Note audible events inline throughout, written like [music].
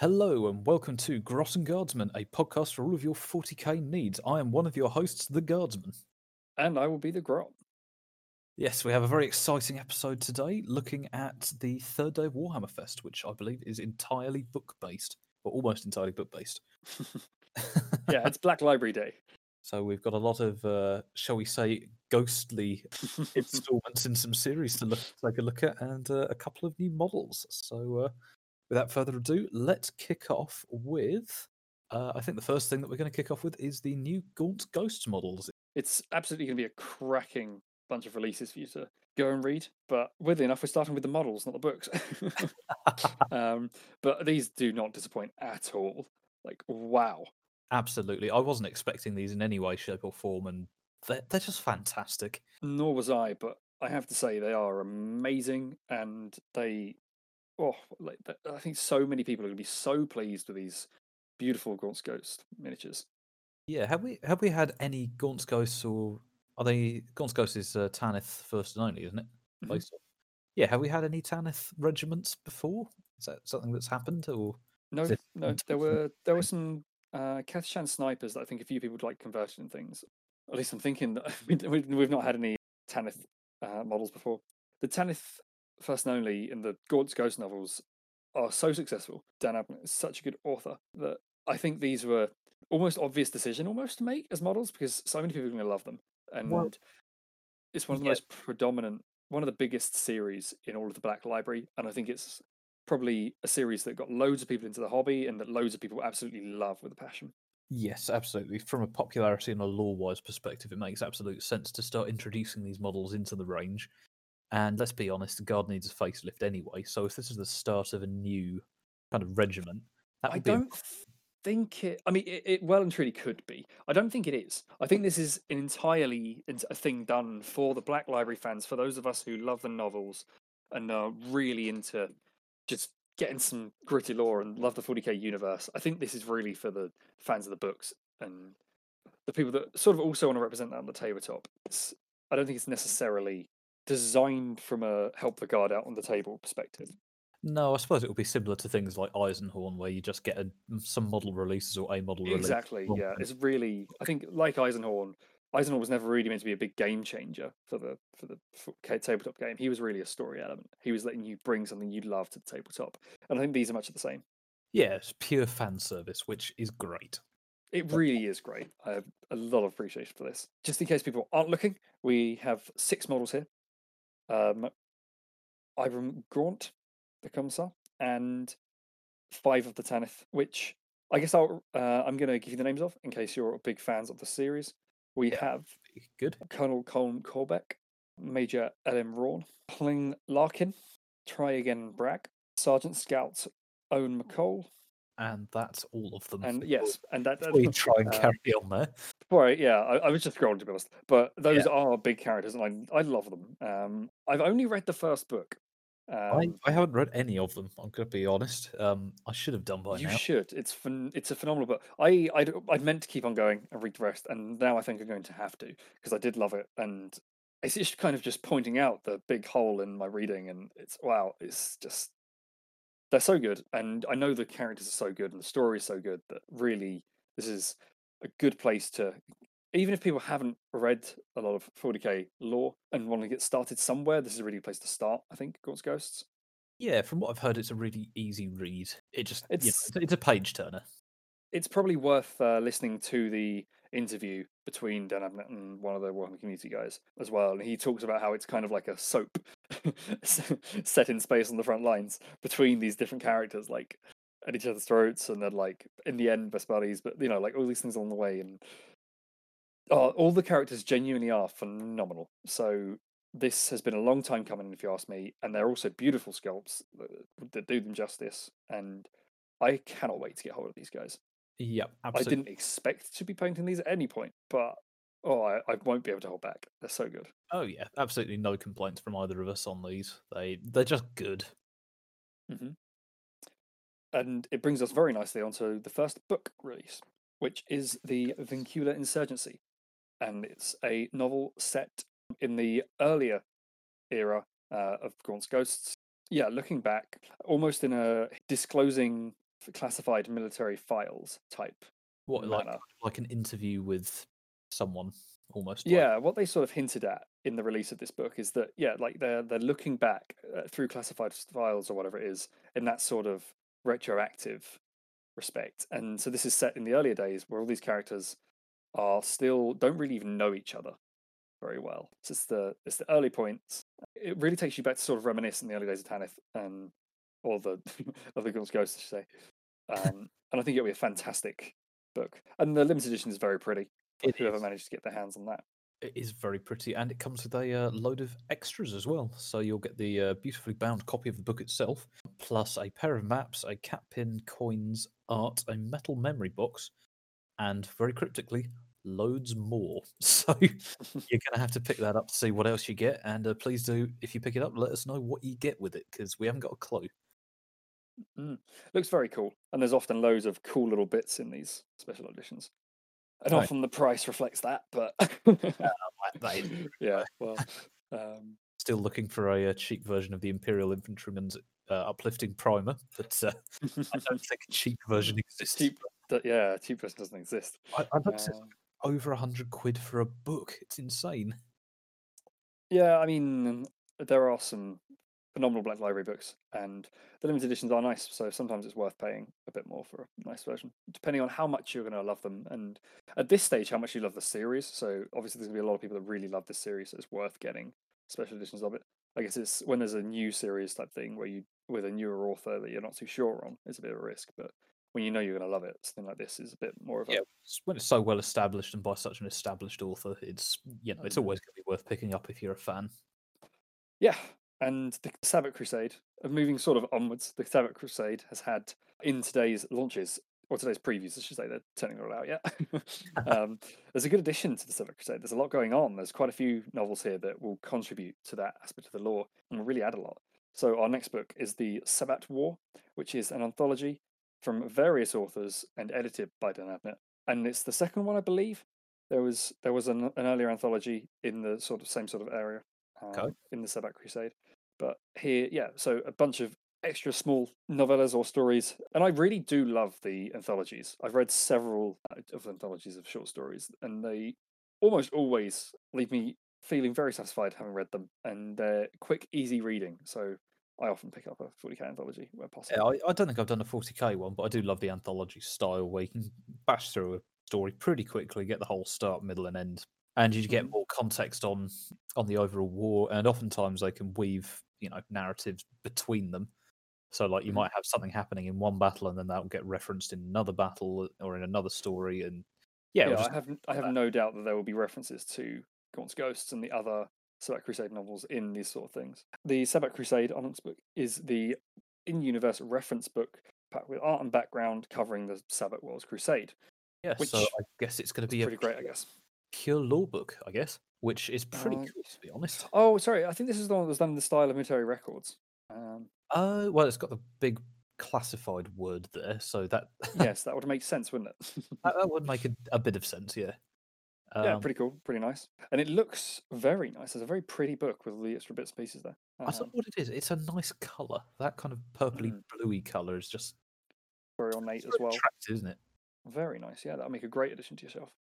Hello and welcome to Gross and Guardsman, a podcast for all of your 40k needs. I am one of your hosts, the Guardsman. And I will be the Grot. Yes, we have a very exciting episode today looking at the third day of Warhammer Fest, which I believe is entirely book based, or almost entirely book based. [laughs] yeah, it's Black Library Day. [laughs] So we've got a lot of, uh, shall we say, ghostly [laughs] installments in some series to look, take a look at, and uh, a couple of new models. So uh, without further ado, let's kick off with. Uh, I think the first thing that we're going to kick off with is the new Gaunt Ghost models. It's absolutely going to be a cracking bunch of releases for you to go and read. But weirdly enough, we're starting with the models, not the books. [laughs] um, but these do not disappoint at all. Like, wow. Absolutely. I wasn't expecting these in any way, shape, or form, and they're, they're just fantastic. Nor was I, but I have to say they are amazing and they. Oh, like I think so many people are going to be so pleased with these beautiful Gaunt's Ghost miniatures. Yeah, have we have we had any Gaunt's Ghosts or are they Gaunt's Ghosts is uh, Tanith first and only, isn't it? Mhm. Yeah, have we had any Tanith regiments before? Is that something that's happened or No, it no, there were there were some uh, Kathshan snipers that I think a few people would like converted and things. At least I'm thinking that [laughs] we- we've not had any Tanith uh, models before. The Tanith First and Only in the Gaunt's Ghost novels are so successful. Dan Abnett is such a good author that I think these were almost obvious decision almost to make as models because so many people are going to love them. And Well, it's one of the yeah. most predominant, one of the biggest series in all of the Black Library. And I think it's probably a series that got loads of people into the hobby and that loads of people absolutely love with a passion. Yes, absolutely. From a popularity and a lore-wise perspective, it makes absolute sense to start introducing these models into the range. And let's be honest, guard needs a facelift anyway. So if this is the start of a new kind of regiment, that I would be don't think it. I mean, it, it well and truly could be. I don't think it is. I think this is an entirely a thing done for the Black Library fans, for those of us who love the novels and are really into just getting some gritty lore and love the 40k universe. I think this is really for the fans of the books and the people that sort of also want to represent that on the tabletop. It's, I don't think it's necessarily designed from a help the guard out on the table perspective. No, I suppose it would be similar to things like Eisenhorn, where you just get a, some model releases or a model release. Exactly. Yeah, it's really. I think like Eisenhorn, Eisenhorn was never really meant to be a big game changer for the for the for tabletop game. He was really a story element. He was letting you bring something you'd love to the tabletop, and I think these are much of the same. Yeah, it's pure fan service, which is great. It really is great. I have a lot of appreciation for this. Just in case people aren't looking, we have six models here. Um, Ibram Gaunt, the Commissar, and five of the Tanith, which I guess I'll, uh, I'm going to give you the names of in case you're big fans of the series. We Yeah. have Good. Colonel Colm Corbec, Major Elam Rawne, Pling Larkin, Try Again Bragg, Sergeant Scout Owen Mkoll, And that's all of them. and yes, and that, you try and carry on there. Right, yeah, I, I was just scrolling to be honest, but those are big characters, and I I love them. Um, I've only read the first book. I, Um, I haven't read any of them. I'm going to be honest. Um, I should have done by you now. You should. It's phen- It's a phenomenal book. I I'd, I'd meant to keep on going and read the rest, and now I think I'm going to have to because I did love it, and it's just kind of just pointing out the big hole in my reading, and it's wow, it's just they're so good, and I know the characters are so good, and the story is so good that really this is a good place to. Even if people haven't read a lot of 40k lore and want to get started somewhere, this is a really good place to start. I think Gaunt's Ghosts. Yeah, from what I've heard, it's a really easy read. It just you know, It's- it's, it's a page turner. it's probably worth uh, listening to the interview between Dan Abnett and one of the Warhammer community guys as well. And he talks about how it's kind of like a soap [laughs] set in space on the front lines between these different characters, like at each other's throats, and then like in the end, best buddies. But you know, like all these things along the way, and oh, all the characters genuinely are phenomenal. So this has been a long time coming, if you ask me, and they're also beautiful sculpts that, that do them justice. And I cannot wait to get hold of these guys. Yeah, I didn't expect to be painting these at any point, but oh, I, I won't be able to hold back. They're so good. Oh yeah, absolutely no complaints from either of us on these. They they're just good. hmm And it brings us very nicely onto the first book release, which is the Vincula Insurgency, and it's a novel set in the earlier era uh, of Gaunt's Ghosts. Yeah, looking back, almost in a disclosing classified military files type. What like like an interview with someone almost. like- Yeah, what they sort of hinted at in the release of this book is that yeah, like they're they're looking back uh, through classified files or whatever it is in that sort of retroactive respect. And so this is set in the earlier days where all these characters are still don't really even know each other very well. So it's the it's the early points. It really takes you back to sort of reminisce in the early days of Tanith and or the [laughs] of the Girl's Ghost, I should say. Um, and I think it'll be a fantastic book. And the limited edition is very pretty. For It whoever is. managed to get their hands on that. It is very pretty, and it comes with a uh, load of extras as well. So you'll get the uh, beautifully bound copy of the book itself, plus a pair of maps, a cat pin, coins, art, a metal memory box, and very cryptically, loads more. [laughs] So [laughs] you're going to have to pick that up to see what else you get. And uh, please do, if you pick it up, let us know what you get with it because we haven't got a clue. Mm. Looks very cool, and there's often loads of cool little bits in these special editions. And Right. often the price reflects that, but [laughs] yeah, well, um, Still looking for a, uh cheap version of the Imperial Infantryman's uh, uplifting primer, but uh, I don't [laughs] think a cheap version exists. cheap. Yeah, cheap version doesn't exist. I, I looked at Um, over a hundred quid for a book. It's insane. yeah, I mean, there are some phenomenal Black Library books, and the limited editions are nice. So sometimes it's worth paying a bit more for a nice version, depending on how much you're going to love them, and at this stage, how much you love the series. So obviously, there's going to be a lot of people that really love this series, so it's worth getting special editions of it. I guess it's when there's a new series type thing where you with a newer author that you're not too sure on, it's a bit of a risk. But when you know you're going to love it, something like this is a bit more of a Yeah, when it's so well established and by such an established author, it's you know it's Mm. always going to be worth picking up if you're a fan. Yeah, and the Sabbath Crusade, moving sort of onwards, the Sabbath Crusade has had in today's launches, or today's previews, I should say, they're turning it all out yet. [laughs] [laughs] um, there's a good addition to the Sabbath Crusade. There's a lot going on. There's quite a few novels here that will contribute to that aspect of the lore and will really add a lot. So, our next book is The Sabbat War, which is an anthology from various authors and edited by Dan Abnett. And it's the second one, I believe. There was there was an, an earlier anthology in the sort of same sort of area Okay. um, in the Sabbath Crusade. But here, yeah, so a bunch of extra small novellas or stories. And I really do love the anthologies. I've read several uh, of anthologies of short stories, and they almost always leave me feeling very satisfied having read them. And they're quick, easy reading. So I often pick up a 40k anthology where possible. Yeah, I, I don't think I've done a 40k one, but I do love the anthology style where you can bash through a story pretty quickly, get the whole start, middle, and end, and you get Mhm. more context on on the overall war. And oftentimes they can weave you know narratives between them. So like you Mhm. might have something happening in one battle, and then that will get referenced in another battle or in another story, and yeah, Yeah, I have I have that. no doubt that there will be references to Gaunt's Ghosts and the other Sabbath Crusade novels in these sort of things. The Sabbath Crusade Onyx book is the in-universe reference book packed with art and background covering the Sabbath Wars Crusade. yeah. which so I guess it's going to be a pretty great, I guess. Pure lore book, I guess, which is pretty Uh, cool to be honest. Oh, sorry, I think this is the one that was done in the style of Military Records. Um, Uh, well, it's got the big classified word there, so that [laughs] yes, that would make sense, wouldn't it? [laughs] that, that would make a, a bit of sense, yeah. yeah, Um, pretty cool, pretty nice, and it looks very nice. It's a very pretty book with all the extra bits and pieces there. I don't know Um, what it is. It's a nice color. That kind of purpley Mm. bluey color is just very ornate as well. isn't it? Very nice. Yeah, that'll make a great addition to your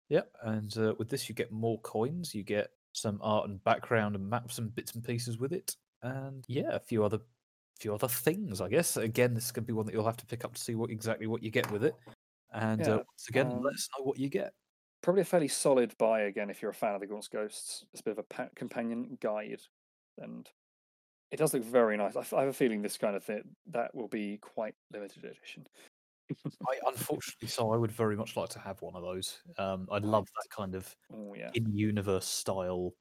Yep. And uh, with this, you get more coins. You get some art and background and maps and bits and pieces with it, and yeah, a few other few other things. I guess again, this is going to be one that you'll have to pick up to see what exactly what you get with it. And Yeah, uh, once again, um, let us know what you get. Probably a fairly solid buy again if you're a fan of the Gaunt's Ghosts. It's a bit of a pa- companion guide, and it does look very nice. I, f- I have a feeling this kind of thing that will be quite limited edition. I unfortunately, so I would very much like to have one of those. Um, I'd love that kind of Oh yeah, in-universe style,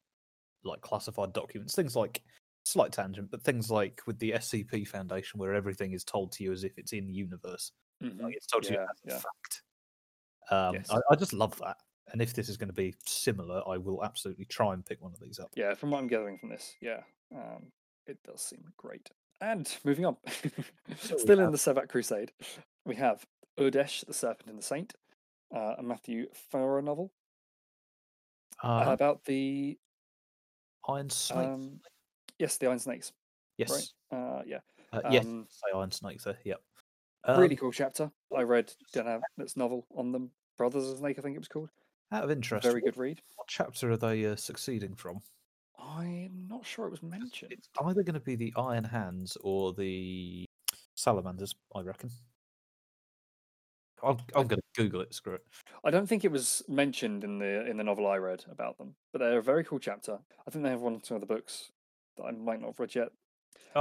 like classified documents. Things like slight tangent, but things like with the SCP Foundation, where everything is told to you as if it's in universe, Mhm. like it's told to you Yeah, as a yeah. fact. Um, Yes. I, I just love that. And if this is going to be similar, I will absolutely try and pick one of these up. yeah. From what I'm gathering from this, yeah, um, it does seem great. And moving on, [laughs] still in the Sabbat Crusade, we have Urdesh, the Serpent and the Saint, uh, a Matthew Farrer novel uh, Uh, about the Iron Snake. um, yes, the Iron Snakes. yes. Right. Uh, yeah. Uh, yes. um, Say Iron Snake there. Yep. really Um, cool chapter. I read Dan Abnett's novel on them, Brothers of Snake, I think it was called. Out of interest, Very what, good read. what chapter are they uh, succeeding from? I'm not sure it was mentioned. It's either going to be the Iron Hands or the Salamanders, I reckon. I'm, I'm going to Google it. Screw it. I don't think it was mentioned in the in the novel I read about them, but they're a very cool chapter. I think they have one or two other books that I might not have read yet.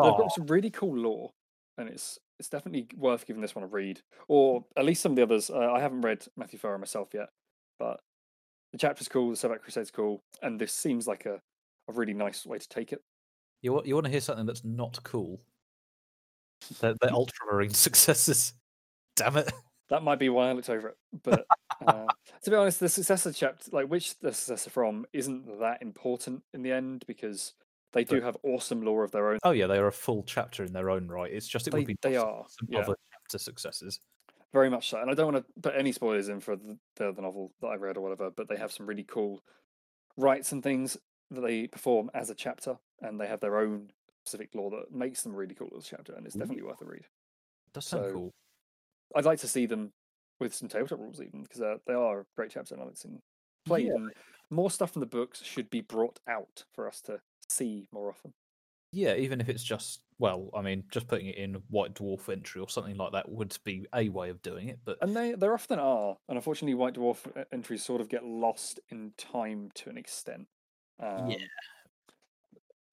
They've Oh, got some really cool lore, and it's it's definitely worth giving this one a read, or at least some of the others. Uh, I haven't read Matthew Farrer myself yet, but the chapter's cool, the Sabbath Crusade's cool, and this seems like a, a really nice way to take it. you want you want to hear something that's not cool? They're, they're [laughs] Ultramarine successes. Damn it! That might be why I looked over it, but uh, [laughs] to be honest, the successor chapter, like which the successor from, isn't that important in the end because they do have awesome lore of their own. Oh yeah, they are a full chapter in their own right. It's just it They, would be they are, some yeah. other chapter successes. Very much so. And I don't want to put any spoilers in for the, the, the novel that I read or whatever, but they have some really cool rites and things they perform as a chapter, and they have their own specific lore that makes them really cool as a chapter, and it's Ooh. definitely worth a read. Sound So- cool. I'd like to see them with some tabletop rules, even because uh, they are a great chapter and in played. Yeah. And more stuff from the books should be brought out for us to see more often. Yeah, even if it's just well, I mean, just putting it in White Dwarf entry or something like that would be a way of doing it. But And they there often are, and unfortunately, White Dwarf uh, entries sort of get lost in time to an extent. Um,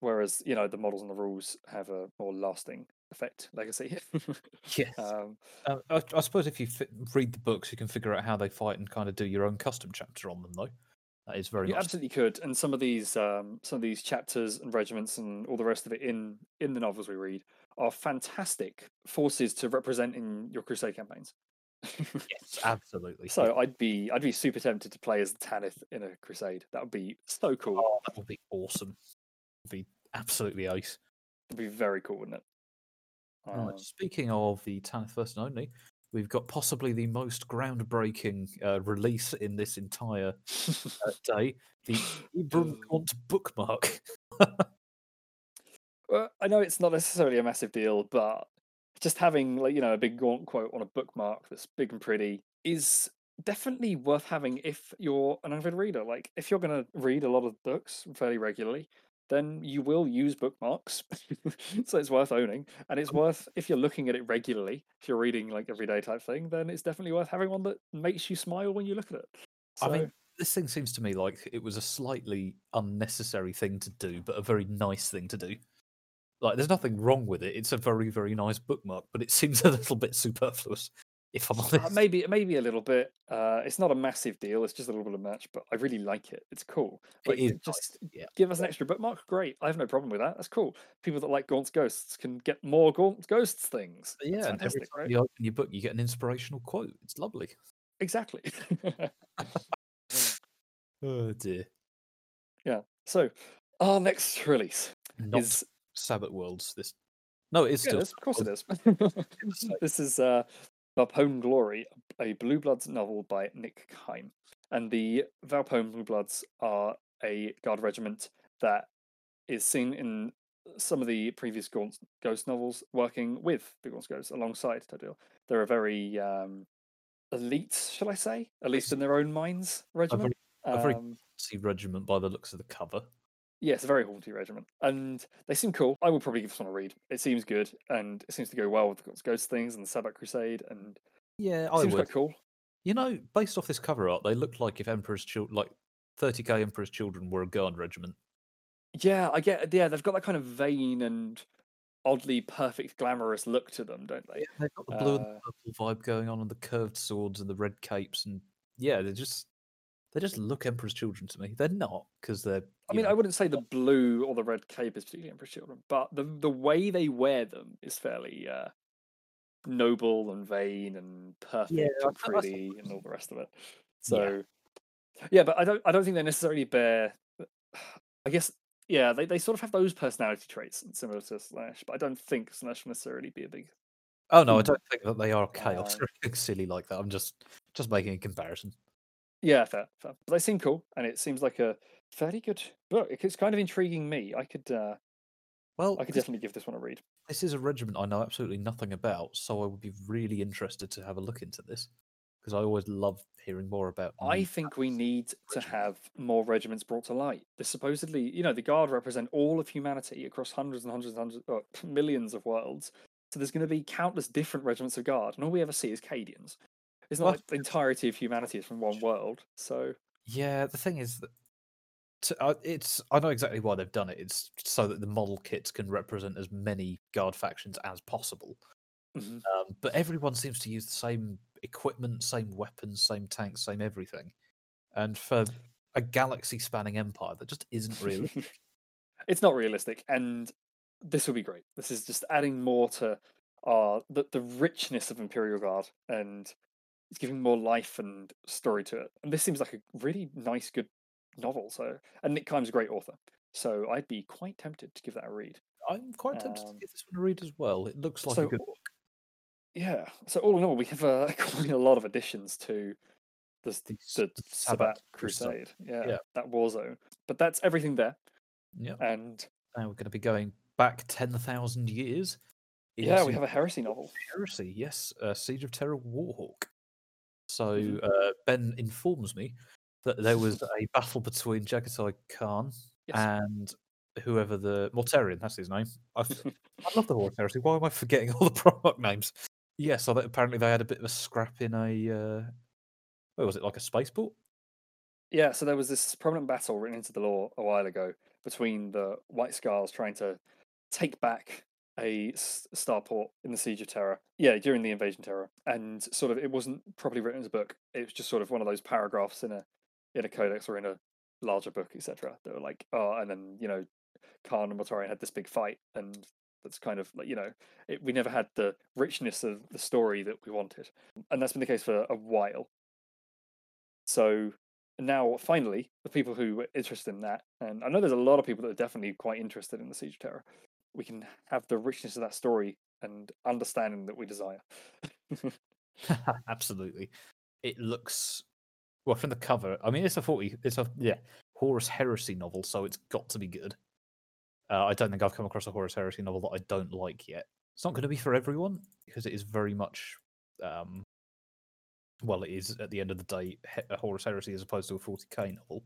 Whereas you know the models and the rules have a more lasting effect, legacy. [laughs] [laughs] yes, um, Uh, I, I suppose if you fi- read the books, you can figure out how they fight and kind of do your own custom chapter on them. Though that is very you much absolutely could, and some of these um, some of these chapters and regiments and all the rest of it in in the novels we read are fantastic forces to represent in your crusade campaigns. Yes, [laughs] absolutely. so I'd be I'd be super tempted to play as Tanith in a crusade. That would be so cool. Oh, that would be awesome. Would be absolutely ace. It'd be very cool, wouldn't it? Right, Um, Speaking of the Tanith first and only, we've got possibly the most groundbreaking uh, release in this entire uh, [laughs] day: the Ibram bookmark. [laughs] Well, I know it's not necessarily a massive deal, but just having like you know a big gaunt quote on a bookmark that's big and pretty is definitely worth having if you're an avid reader. Like if you're going to read a lot of books fairly regularly, then you will use bookmarks. [laughs] so it's worth owning, and it's worth if you're looking at it regularly. If you're reading like everyday type thing, then it's definitely worth having one that makes you smile when you look at it. I mean, this thing seems to me like it was a slightly unnecessary thing to do, but a very nice thing to do. Like, there's nothing wrong with it. It's a very, very nice bookmark, but it [laughs] seems a little bit superfluous, if I'm honest. Uh, maybe maybe a little bit. Uh, it's not a massive deal. It's just a little bit of match, but I really like it. It's cool. It Like, is just nice, yeah. give us an extra bookmark. Great. I have no problem with that. That's cool. People that like Gaunt's Ghosts can get more Gaunt's Ghosts things. Yeah, and every time right? you open your book, you get an inspirational quote. It's lovely. Exactly. [laughs] Oh dear. [laughs] yeah. So our next release Not is Sabbath Worlds. This. No, it is yeah, still. it is, of course it is. [laughs] this is uh, Volpone Glory, a Blue Bloods novel by Nick Kyme. And the Volpone Blue Bloods are a guard regiment that is seen in some of the previous Gaunt Ghost novels, working with the Gaunt Ghosts alongside Tadil. They're a very um, elite, shall I say, at least in their own minds, regiment. a very- Um, regiment by the looks of the cover. Yeah, it's a very haunty regiment, and they seem cool. I will probably give this one a read. It seems good, and it seems to go well with the Ghost things and the Sabbath Crusade, and Yeah, it I seems would. quite cool. You know, based off this cover art, they look like if Emperor's children, like 30k Emperor's children, were a guard regiment. Yeah, I get. Yeah, they've got that kind of vain and oddly perfect, glamorous look to them, don't they? They've got the blue and Uh, the purple vibe going on, and the curved swords and the red capes, and yeah, they're just they just look Emperor's children to me. They're not because they're. I mean, know, I wouldn't say the blue or the red cape is particularly Emperor's Children, but the the way they wear them is fairly uh, noble and vain and perfect I and pretty and all the rest of it. So, yeah. but I don't I don't think they necessarily bear. I guess yeah, they, they sort of have those personality traits similar to Slash, but I don't think Slash will necessarily be a big. Oh no, I Hmm. don't think that they are chaos Uh, or anything silly like that. I'm just just making a comparison. Yeah, fair, fair. But they seem cool, and it seems like a fairly good book. It's kind of intriguing me. I could, uh, Well, I could this, definitely give this one a read. this is a regiment I know absolutely nothing about, so I would be really interested to have a look into this because I always love hearing more about. I think we need to have more regiments brought to light. The supposedly, you know, the Guard represent all of humanity across hundreds and hundreds and hundreds, or millions of worlds. So there's going to be countless different regiments of Guard, and all we ever see is Cadians. It's not Well, like the entirety of humanity is from one world. So Yeah, the thing is that to, uh, it's I know exactly why they've done it. It's so that the model kits can represent as many guard factions as possible. Mhm. Um, but everyone seems to use the same equipment, same weapons, same tanks, same everything. And for a galaxy-spanning empire, that just isn't really. [laughs] it's not realistic, and this will be great. This is just adding more to our the, the richness of Imperial Guard, and it's giving more life and story to it. And this seems like a really nice, good novel. So, and Nick Kyme's a great author, so I'd be quite tempted to give that a read. I'm quite tempted Um, to give this one a read as well. It looks like so, a good. yeah. So all in all, we have uh, [laughs] quite a lot of additions to the The, the the Sabbat Crusade. Crusade. Yeah, Yeah. that war zone. But that's everything there, Yeah. and Now we're going to be going back ten thousand years. yeah, we have a heresy novel. Heresy, yes, uh, Siege of Terra Warhawk. So Mhm. uh, Ben informs me that there was a battle between Jaghatai Khan Yes. and whoever the Mortarion, that's his name. i love the [laughs] Heresy. Why am I forgetting all the [laughs] product names? Yes, so that apparently they had a bit of a scrap in a. Uh, what was it like a spaceport? Yeah, so there was this prominent battle written into the lore a while ago between the White Scars trying to take back a starport in the Siege of Terra. Yeah, during the Invasion Terror, and sort of it wasn't properly written as a book. It was just sort of one of those paragraphs in a in a codex or in a larger book, etc. That were like, oh, and then you know, Khan and Mortarion had this big fight, and that's kind of like you know, it, we never had the richness of the story that we wanted, and that's been the case for a while. So now finally the people who were interested in that and i know there's a lot of people that are definitely quite interested in the siege of terra we can have the richness of that story and understanding that we desire [laughs] [laughs] Absolutely. It looks well from the cover. I mean, it's a forty. It's a yeah Horus Heresy novel, so it's got to be good. Uh, I don't think I've come across a Horus Heresy novel that I don't like yet. It's not going to be for everyone because it is very much, um, well, it is at the end of the day a Horus Heresy as opposed to a forty k novel.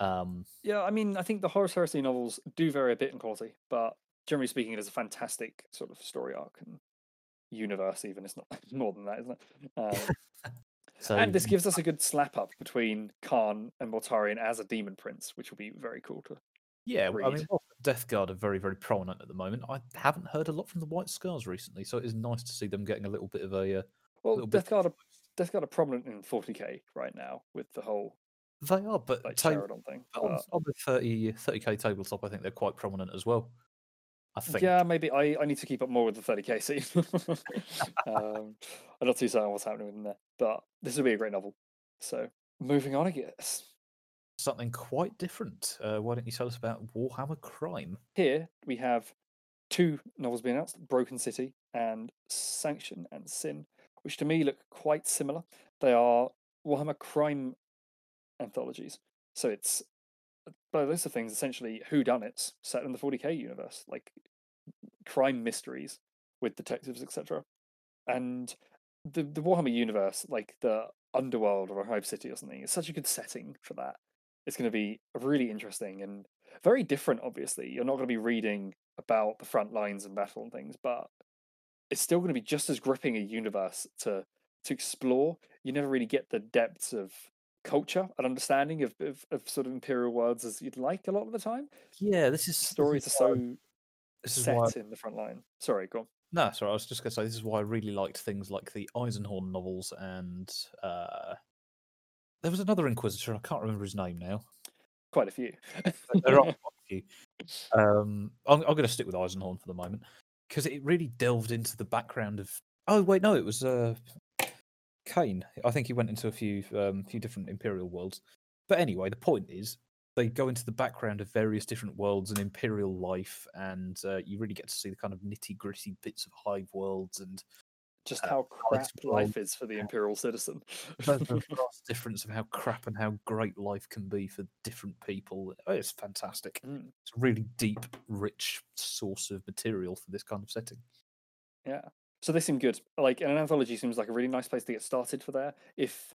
Um, yeah i mean i think the horus heresy novels do vary a bit in quality but generally speaking it is a fantastic sort of story arc and universe even it's not [laughs] more than that isn't it um, [laughs] so and this gives us a good slap up between khan and mortarion as a demon prince which will be very cool to Yeah, well, I mean, read. Death Guard are very, very prominent at the moment. I haven't heard a lot from the White Scars recently, so it is nice to see them getting a little bit of a. Uh, well death guard are, death guard are prominent in 40k right now with the whole they are, but like ta- thing on, but- on the 30 k tabletop, I think they're quite prominent as well. I think. Yeah, maybe I, I need to keep up more with the 30k scene. [laughs] [laughs] um, I'm not too certain what's happening within there, but this will be a great novel. So moving on, I guess. Something quite different. Uh, why don't you tell us about Warhammer Crime? Here we have two novels being announced: Broken City and Sanction and Sin, which to me look quite similar. They are Warhammer Crime anthologies, so it's by the list of things essentially who done whodunits set in the 40k universe, like crime mysteries with detectives, etc. And the the Warhammer universe, like the underworld or a hive city or something, is such a good setting for that. It's going to be really interesting and very different. Obviously, you're not going to be reading about the front lines and battle and things, but it's still going to be just as gripping a universe to to explore. You never really get the depths of culture and understanding of, of, of sort of imperial worlds as you'd like a lot of the time. Yeah, this is Stories this are is why- so This is set in the front line. Sorry, go on. No, sorry, I was just going to say this is why I really liked things like the Eisenhorn novels and uh, there was another Inquisitor. I can't remember his name now. Quite a few. there are quite a few. [laughs] Um, I'm, I'm going to stick with Eisenhorn for the moment because it really delved into the background of. Oh wait, no, it was uh, Kane. I think he went into a few um, few different Imperial worlds. But anyway, the point is they go into the background of various different worlds and Imperial life, and uh, you really get to see the kind of nitty gritty bits of Hive worlds and just Uh, how crap life is for the imperial citizen. [laughs] the [laughs] difference of how crap and how great life can be for different people. Oh, It's fantastic. Mm, It's a really deep, rich source of material for this kind of setting. yeah. So they seem good. Like an anthology seems like a really nice place to get started for there. If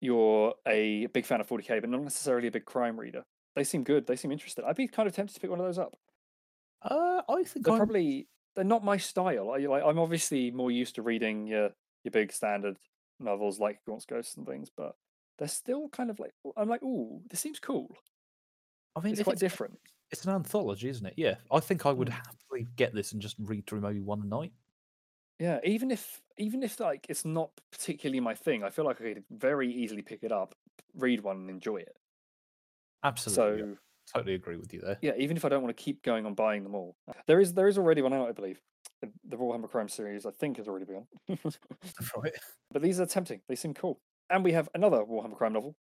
you're a big fan of 40k, but not necessarily a big crime reader, they seem good. They seem interested. I'd be kind of tempted to pick one of those up. Uh, I think They're I'm, probably they're not my style. I like I'm obviously more used to reading your your big standard novels like Gaunt's Ghosts and things, but they're still kind of like I'm like, ooh, this seems cool. I mean, It's quite it's, different. it's an anthology, isn't it? Yeah, I think I would Mm. happily get this and just read through maybe one a night. Yeah, even if even if like it's not particularly my thing, I feel like I could very easily pick it up, read one, and enjoy it. Absolutely, yeah, So totally agree with you there. yeah, even if I don't want to keep going on buying them all, there is there is already one out, I believe. The, the Warhammer Crime series, I think, has already begun. [laughs] [laughs] Right. but these are tempting. They seem cool. And we have another Warhammer Crime novel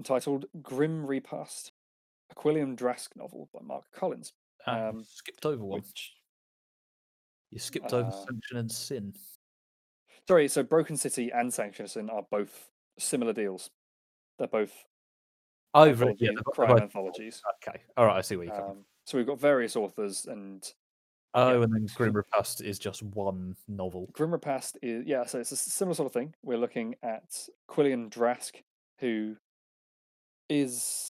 entitled Grim Repast, a Quillon Drask novel by Marc Collins. You Um, skipped over one. Which You skipped over uh, Sanction and Sin. sorry, so Broken City and Sanction and Sin are both similar deals. They're both Oh, right, yeah, crime anthologies. Okay, all right, I see where you're coming. Um, so we've got various authors, and oh, and then Grim Repast is just one novel. Grim Repast is yeah. So it's a similar sort of thing. We're looking at Quillon Drask, who is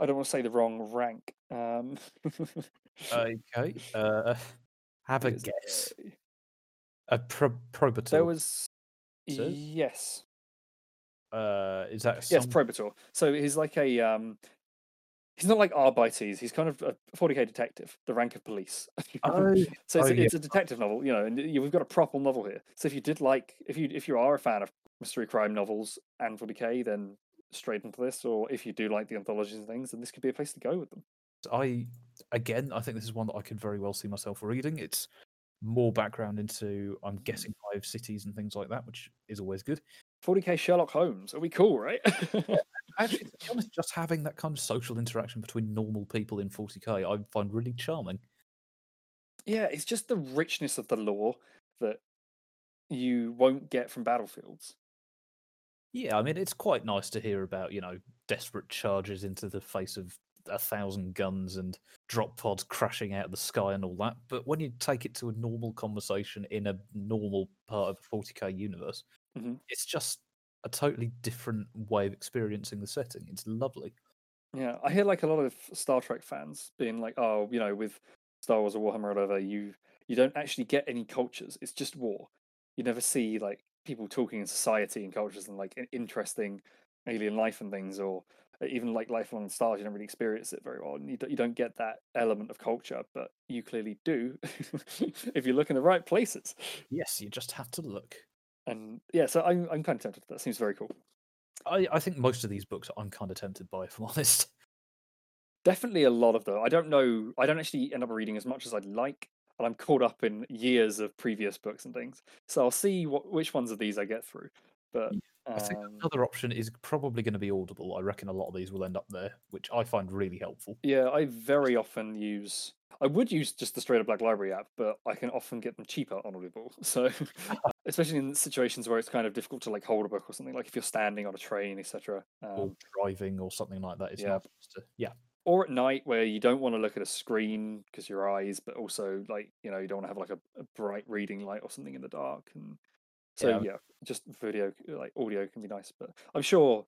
I don't want to say the wrong rank. Um, [laughs] Okay, uh, [laughs] have a guess. A pro- probator. There was says? yes, uh, is that yes, Probator. So he's like a um, he's not like Arbites. He's kind of a 40k detective, the rank of police. [laughs] Oh, So it's, oh, a, yeah. it's a detective novel, you know, and you, we've got a proper novel here. So if you did like, if you if you are a fan of mystery crime novels and 40k, then straight into this. Or if you do like the anthologies and things, then this could be a place to go with them. I again, I think this is one that I could very well see myself reading. It's more background into, I'm mm. guessing, five cities and things like that, which is always good. 40k Sherlock Holmes, are we cool, right? [laughs] Actually, to be honest, just having that kind of social interaction between normal people in 40k, I find really charming. yeah, it's just the richness of the lore that you won't get from battlefields. Yeah, I mean, it's quite nice to hear about, you know, desperate charges into the face of a thousand guns and drop pods crashing out of the sky and all that. But when you take it to a normal conversation in a normal part of the 40k universe, Mhm. it's just a totally different way of experiencing the setting. It's lovely. Yeah, I hear like a lot of Star Trek fans being like, "Oh, you know, with Star Wars or Warhammer or whatever, you you don't actually get any cultures. It's just war. You never see like people talking in society and cultures and like interesting alien life and things, or even like lifelong stars. You don't really experience it very well, and you don't, you don't get that element of culture. But you clearly do [laughs] if you look in the right places. Yes, you just have to look. And yeah, so I'm I'm kind of tempted. That seems very cool. I, I think most of these books I'm kind of tempted by, if I'm [laughs] honest. definitely a lot of them. I don't know. I don't actually end up reading as much as I'd like, and I'm caught up in years of previous books and things. So I'll see what which ones of these I get through. But I think um, another option is probably going to be Audible. I reckon a lot of these will end up there, which I find really helpful. yeah, I very often use. I would use just the straight up Black Library app, but I can often get them cheaper on Audible. [laughs] So, [laughs] especially in situations where it's kind of difficult to like hold a book or something, like if you're standing on a train, etc. or Um, driving or something like that. Yeah. to, yeah. or at night where you don't want to look at a screen because your eyes, but also like you know you don't want to have like a, a bright reading light or something in the dark, and so Yeah. yeah. just video like audio can be nice. But I'm sure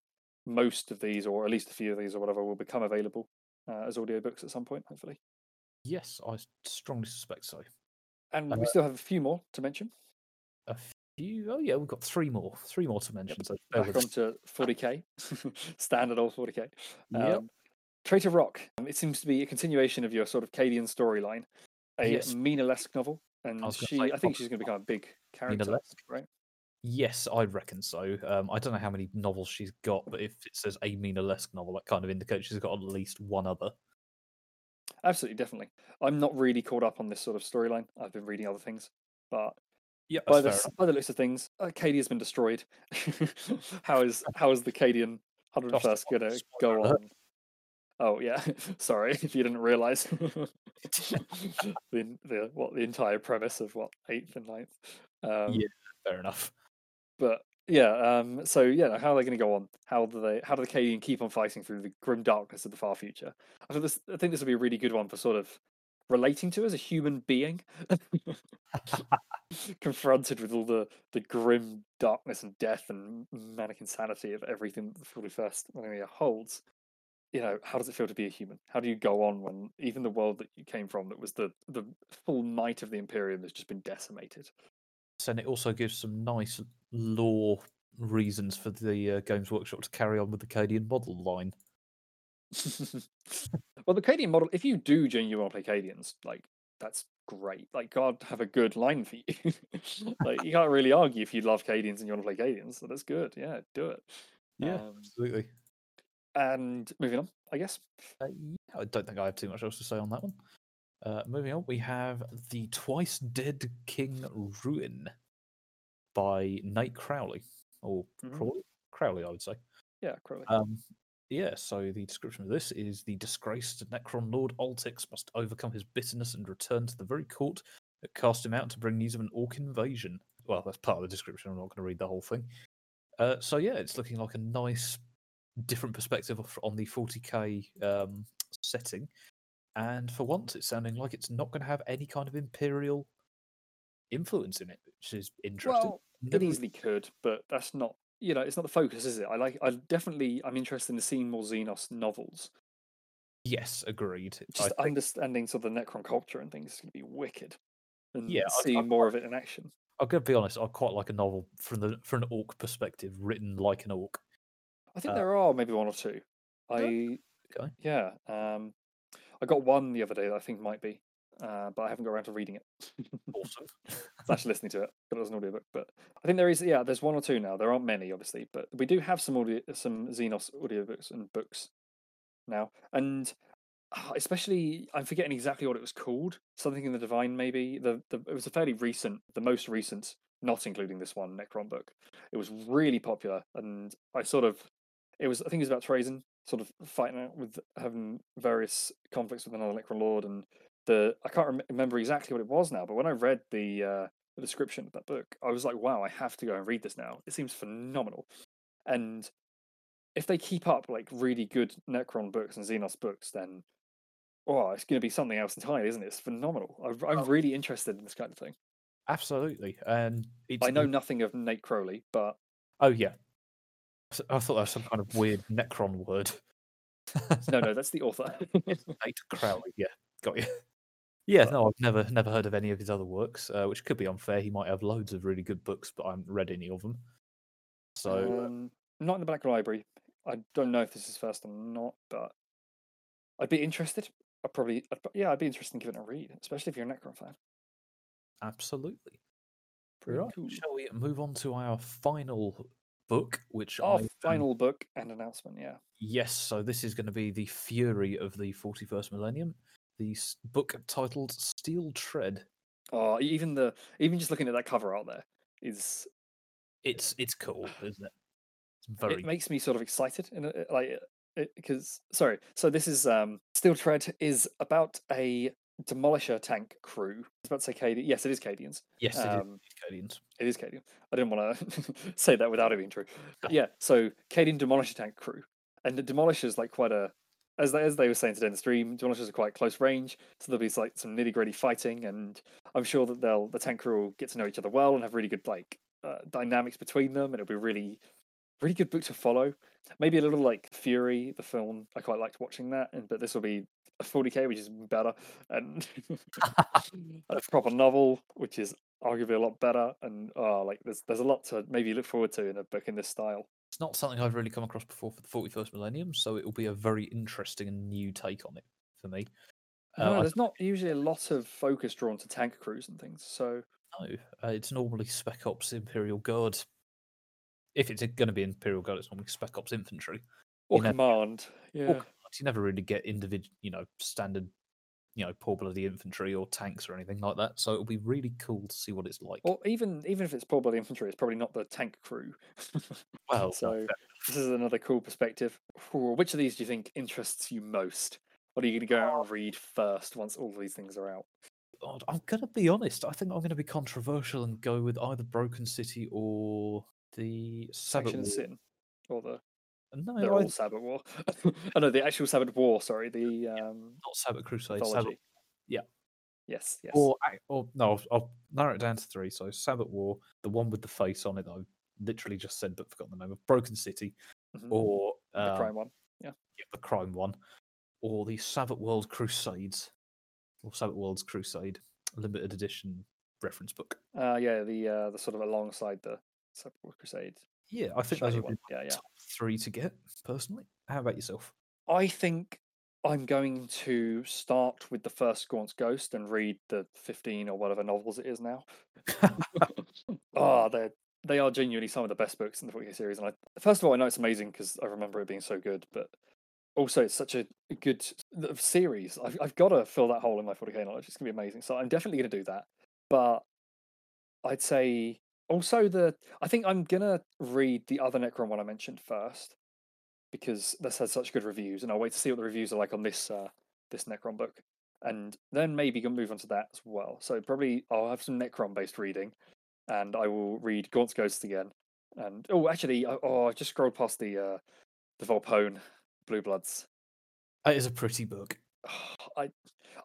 most of these, or at least a few of these, or whatever, will become available uh, as audiobooks at some point, hopefully. Yes, I strongly suspect so. And Uh, we still have a few more to mention. A few, oh yeah, we've got three more, three more to mention. So bear Back us. onto 40k, [laughs] standard old 40k. Yep. Um, Traitor Rock. um, It seems to be a continuation of your sort of Cadian storyline, a Yes. Minka Lesk novel, and gonna she, say, I think she's going to become a big character, right? Yes, I reckon so. Um, I don't know how many novels she's got, but if it says a Minka Lesk novel, that kind of indicates she's got at least one other. Absolutely, definitely. I'm not really caught up on this sort of storyline. I've been reading other things, but Yeah, by the by the looks of things, Acadia has been destroyed. [laughs] how is how is the Cadian Hundred Just First going to go on? Oh yeah, [laughs] sorry if you didn't realize [laughs] [laughs] the the what the entire premise of what eighth and ninth. Um, Yeah. fair enough. But yeah, um, so yeah, how are they going to go on? How do they? How do the Cadian keep on fighting through the grim darkness of the far future? I think this. I think this would be a really good one for sort of relating to as a human being, confronted with all the the grim darkness and death and manic insanity of everything that the forty first millennia holds. You know, how does it feel to be a human? How do you go on when even the world that you came from, that was the the full might of the Imperium, has just been decimated? and it also gives some nice lore reasons for the uh, Games Workshop to carry on with the Cadian model line. [laughs] well, the Cadian model, if you do genuinely want to play Cadians, like that's great. Like God have a good line for you. [laughs] like you can't really argue if you love Cadians and you want to play Cadians, so that's good. Yeah, do it. Yeah, um, absolutely. And moving on, I guess. Uh, yeah, I don't think I have too much else to say on that one. Uh, moving on, we have The Twice Dead King Ruin by Nate Crowley. Or mm-hmm. Crowley? Crowley, I would say. Yeah, Crowley. Um, yeah, so the description of this is the disgraced Necron Lord Oltyx must overcome his bitterness and return to the very court that cast him out to bring news of an orc invasion. Well, that's part of the description. I'm not going to read the whole thing. Uh, so yeah, it's looking like a nice, different perspective on the 40k um, setting. And for once, it's sounding like it's not going to have any kind of imperial influence in it, which is interesting. Well, it easily could, but that's not. You know, it's not the focus, is it? I like. I definitely. I'm interested in seeing more Xenos novels. Yes, agreed. Just think... understanding sort of the Necron culture and things is going to be wicked. And yeah, seeing I, I, more of it in action. I'm going to be honest. I quite like a novel from the from an orc perspective, written like an orc. I think uh, there are maybe one or two. I okay. yeah. Um, I got one the other day that I think might be, uh, but I haven't got around to reading it. [laughs] awesome. actually listening to it, but it was an audiobook. But I think there is, yeah, there's one or two now. There aren't many, obviously, but we do have some audio, some Xenos audiobooks and books now, and uh, especially I'm forgetting exactly what it was called. Something in the Divine, maybe. The, the it was a fairly recent, the most recent, not including this one Necron book. It was really popular, and I sort of, it was I think it was about Trazyn, sort of fighting out with having various conflicts with another Necron Lord, and the I can't rem- remember exactly what it was now, but when I read the uh, the description of that book, I was like, wow, I have to go and read this now. It seems phenomenal, and if they keep up like really good Necron books and Xenos books, then oh, it's going to be something else entirely, isn't it? It's phenomenal. I, I'm really interested in this kind of thing. Absolutely, and I know nothing of Nate Crowley, but oh yeah, I thought that was some kind of weird Necron word. no, no, that's the author. [laughs] Nate Crowley, yeah, got you. Yeah, no, I've never never heard of any of his other works, uh, which could be unfair. He might have loads of really good books, but I haven't read any of them. So, uh um, not in the Black Library. I don't know if this is first or not, but I'd be interested. I probably, I'd, yeah, I'd be interested in giving it a read, especially if you're a Necron fan. Absolutely. Pretty right. Cool. Shall we move on to our final book, which our I, final um, book and announcement? Yeah. Yes. So this is going to be the Fury of the 41st Millennium the book titled Steel Tread. Oh, even the even just looking at that cover out there is it's it's cool, [sighs] isn't it? It's very. It makes me sort of excited, and like because sorry, so this is um Steel Tread is about a demolisher tank crew. I was about to say Cadian. Yes, it is Cadians. Yes, it um, is Cadians. It is Cadian. I didn't want to [laughs] say that without it being true. But yeah, so Cadian demolisher tank crew, and the demolisher is like quite a as they, as they were saying today in the stream, Demolishers are quite close range, so there'll be like some nitty gritty fighting, and I'm sure that they'll the tank crew will get to know each other well and have really good like uh, dynamics between them, and it'll be really, really good book to follow. Maybe a little like Fury, the film. I quite liked watching that, and but this will be 40k, which is better, [laughs] [laughs] and a proper novel, which is arguably a lot better. And oh, like there's there's a lot to maybe look forward to in a book in this style. It's not something I've really come across before for the 41st millennium, so it will be a very interesting and new take on it for me. No, uh, there's not usually a lot of focus drawn to tank crews and things. So no, uh, it's normally Spec Ops Imperial Guard. If it's going to be Imperial Guard, it's normally Spec Ops Infantry or you Command. Yeah, or you never really get individual, you know, standard you know, poor bloody infantry or tanks or anything like that. So it'll be really cool to see what it's like. Or even even if it's poor bloody infantry, it's probably not the tank crew. [laughs] well, so this is another cool perspective. Which of these do you think interests you most? What are you going to go out and read first once all these things are out? God, I'm gonna be honest. I think I'm gonna be controversial and go with either Broken City or the Sabbath. Sin, or the No, they're I- all Sabbath War. [laughs] oh no, the actual Sabbath War. Sorry, the um, not Sabbath Crusade. Sabbath, yeah. Yes. Yes. or or no, I'll, I'll narrow it down to three. So Sabbath War, the one with the face on it that I literally just said but forgotten the name of Broken City, Mhm. or the um, crime one. yeah, the crime one, or the Sabbath World Crusades, or Sabbath World's Crusade limited edition reference book. Uh, yeah, the uh, the sort of alongside the Sabbath World Crusade. Yeah, I think those would be. Yeah, yeah. top three to get personally. How about yourself? I think I'm going to start with the first Gaunt's Ghost and read the 15 or whatever novels it is now. [laughs] Ah, oh, they they are genuinely some of the best books in the 40k series. And I, first of all, I know it's amazing because I remember it being so good, but also it's such a a good series. I've, I've got to fill that hole in my 40k knowledge. It's going to be amazing. So I'm definitely going to do that. But I'd say also the, I think I'm going to read the other Necron one I mentioned first because this has such good reviews, and I'll wait to see what the reviews are like on this uh, this Necron book, and then maybe go move on to that as well. So probably I'll have some Necron based reading, and I will read Gaunt's Ghosts again. And oh, actually, I- oh, I just scrolled past the uh, the Volpone Blue Bloods. That is a pretty book. [sighs] I,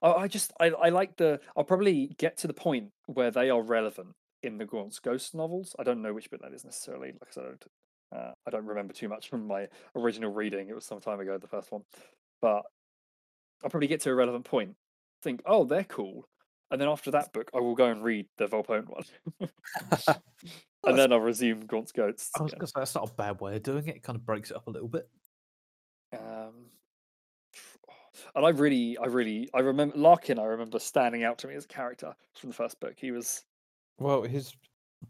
I I just I, I like the. I'll probably get to the point where they are relevant in the Gaunt's Ghost novels. I don't know which bit that is necessarily. Like I said, I don't, uh, I don't remember too much [laughs] from my original reading. It was some time ago, the first one, but I'll probably get to a relevant point. Think, oh, they're cool, and then after that book, I will go and read the Volpone one, [laughs] [laughs] and then I'll resume Gaunt's Ghosts. I was going to say that's not a bad way of doing it. It kind of breaks it up a little bit. Um, [sighs] and I really, I really, I remember Larkin. I remember standing out to me as a character from the first book. He was, Well, his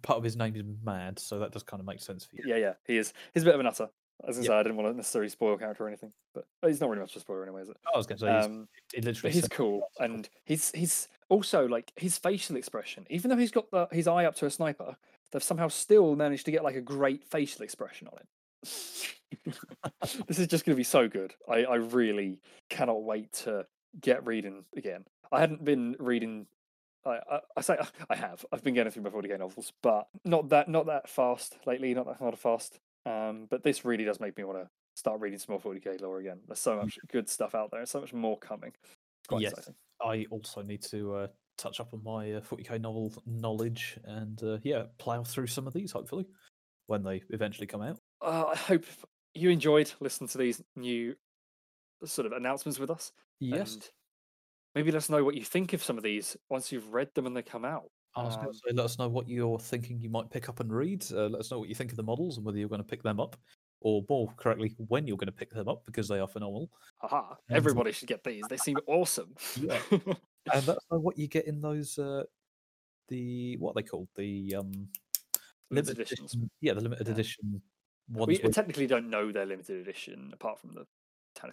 part of his name is Mad, so that does kind of make sense for you. yeah, yeah, he is. He's a bit of a nutter. As I Yeah. said, I didn't want to necessarily spoil character or anything, but oh, he's not really much of a spoiler anyway, is it? I was going to say, he's, Um, but literally he's cool, and he's he's also like his facial expression. Even though he's got the, his eye up to a sniper, they've somehow still managed to get like a great facial expression on it. [laughs] this is just going to be so good. I, I really cannot wait to get reading again. I hadn't been reading. I, I, I say [laughs] I have. I've been getting through my 40k novels, but not that not that fast lately. Not that not fast. Um, but this really does make me want to start reading some more 40k lore again. There's so much good stuff out there, and so much more coming. It's quite Yes. exciting. I also need to uh, touch up on my uh, 40k novel knowledge and uh, yeah, plow through some of these hopefully when they eventually come out. Uh, I hope you enjoyed listening to these new sort of announcements with us. Yes, maybe let us know what you think of some of these once you've read them and they come out. I was going um, to say, let us know what you're thinking you might pick up and read. Uh, let us know what you think of the models and whether you're going to pick them up, or more correctly, when you're going to pick them up because they are phenomenal. Haha, And- everybody should get these. They seem awesome. Yeah. [laughs] and let us know what you get in those uh, the what are they called the um Limited editions. edition- yeah, the limited Yeah. edition ones. we with- technically don't know their limited edition apart from the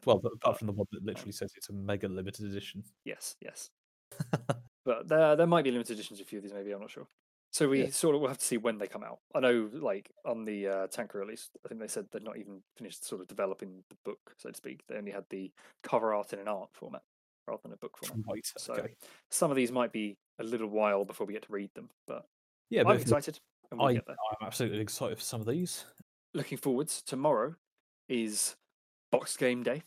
Well, apart from the one that literally says it's a mega limited edition. yes, yes. [laughs] but there there might be limited editions of a few of these, maybe I'm not sure. So we Yeah. sort of will have to see when they come out. I know, like on the uh, Tanker release, I think they said they're not even finished sort of developing the book, so to speak. They only had the cover art in an art format rather than a book format. Right. So okay. some of these might be a little while before we get to read them, but Yeah, I'm you're- excited and we'll I, get there. I'm absolutely excited for some of these. Looking forwards. Tomorrow is box game day.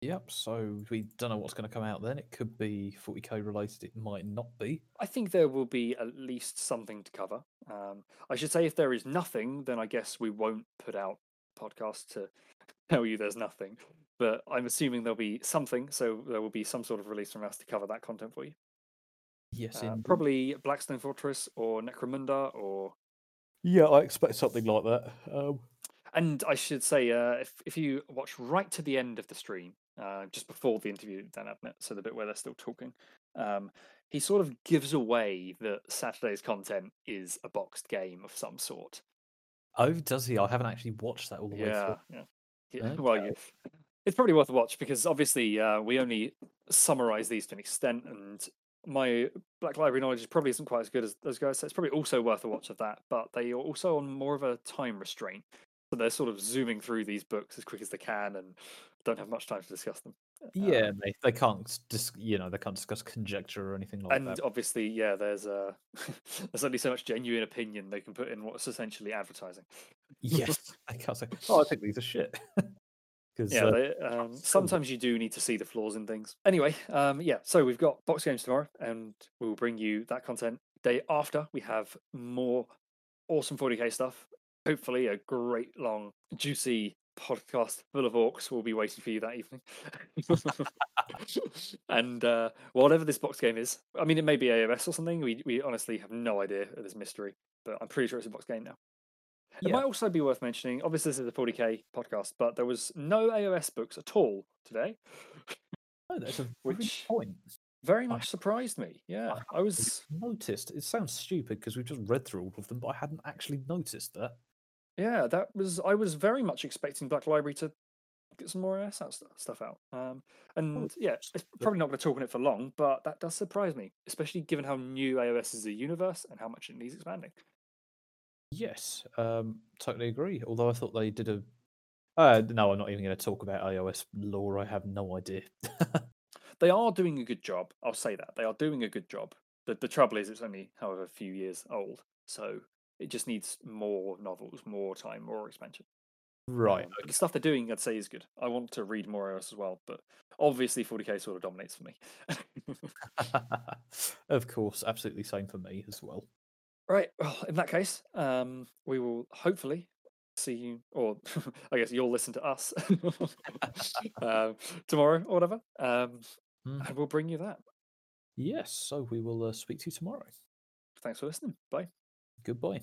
Yep. So we don't know what's going to come out then. It could be 40k related. It might not be. I think there will be at least something to cover. Um, I should say if there is nothing, then I guess we won't put out podcasts to [laughs] tell you there's nothing. But I'm assuming there'll be something, so there will be some sort of release from us to cover that content for you. Yes, Uh, probably Blackstone Fortress or Necromunda or Yeah, I expect something like that. Um, And I should say, uh, if if you watch right to the end of the stream, uh, just before the interview with Dan Abnett, so the bit where they're still talking, um, he sort of gives away that Saturday's content is a boxed game of some sort. oh, does he? I haven't actually watched that all the way Yeah, through. yeah. yeah. Well, you, it's probably worth a watch because obviously uh, we only summarize these to an extent, and my Black Library knowledge probably isn't quite as good as those guys. So it's probably also worth a watch of that. But they are also on more of a time restraint, so they're sort of zooming through these books as quick as they can, and don't have much time to discuss them. Yeah, Um, they, they can't dis- you know they can't discuss conjecture or anything like and that. And obviously, yeah, there's uh, [laughs] there's only so much genuine opinion they can put in what's essentially advertising. Yes, [laughs] they can't say. Oh, I think these are shit. [laughs] Because Yeah, they, um, sometimes you do need to see the flaws in things. Anyway, um, yeah, so we've got box games tomorrow, and we will bring you that content. Day after, we have more awesome 40k stuff. Hopefully, a great, long, juicy podcast full of orcs will be waiting for you that evening. [laughs] and uh, whatever this box game is, I mean, it may be AOS or something. We we honestly have no idea of this mystery, but I'm pretty sure it's a box game now. It Yeah. might also be worth mentioning. Obviously, this is a 40k podcast, but there was no AOS books at all today. oh, that's a very which- point. Very I- much surprised me. Yeah, I hadn't was. noticed. It sounds stupid because we've just read through all of them, but I hadn't actually noticed that. Yeah, that was. I was very much expecting Black Library to get some more AOS out stuff out. Um, and yeah, it's probably not going to talk on it for long, but that does surprise me, especially given how new AOS is a universe and how much it needs expanding. Yes, um, totally agree. Although I thought they did a. Uh, no, I'm not even going to talk about AOS lore. I have no idea. [laughs] They are doing a good job. I'll say that they are doing a good job. The the trouble is, it's only however few years old, so it just needs more novels, more time, more expansion. right. Um, but the stuff they're doing, I'd say, is good. I want to read more AOS as well, but obviously 40k sort of dominates for me. [laughs] [laughs] of course, absolutely same for me as well. right. Well, in that case, um, we will hopefully see you, or [laughs] I guess you'll listen to us um, tomorrow or whatever, um, Mhm. and we'll bring you that. Yes, so we will uh, speak to you tomorrow. Thanks for listening. Bye. Goodbye.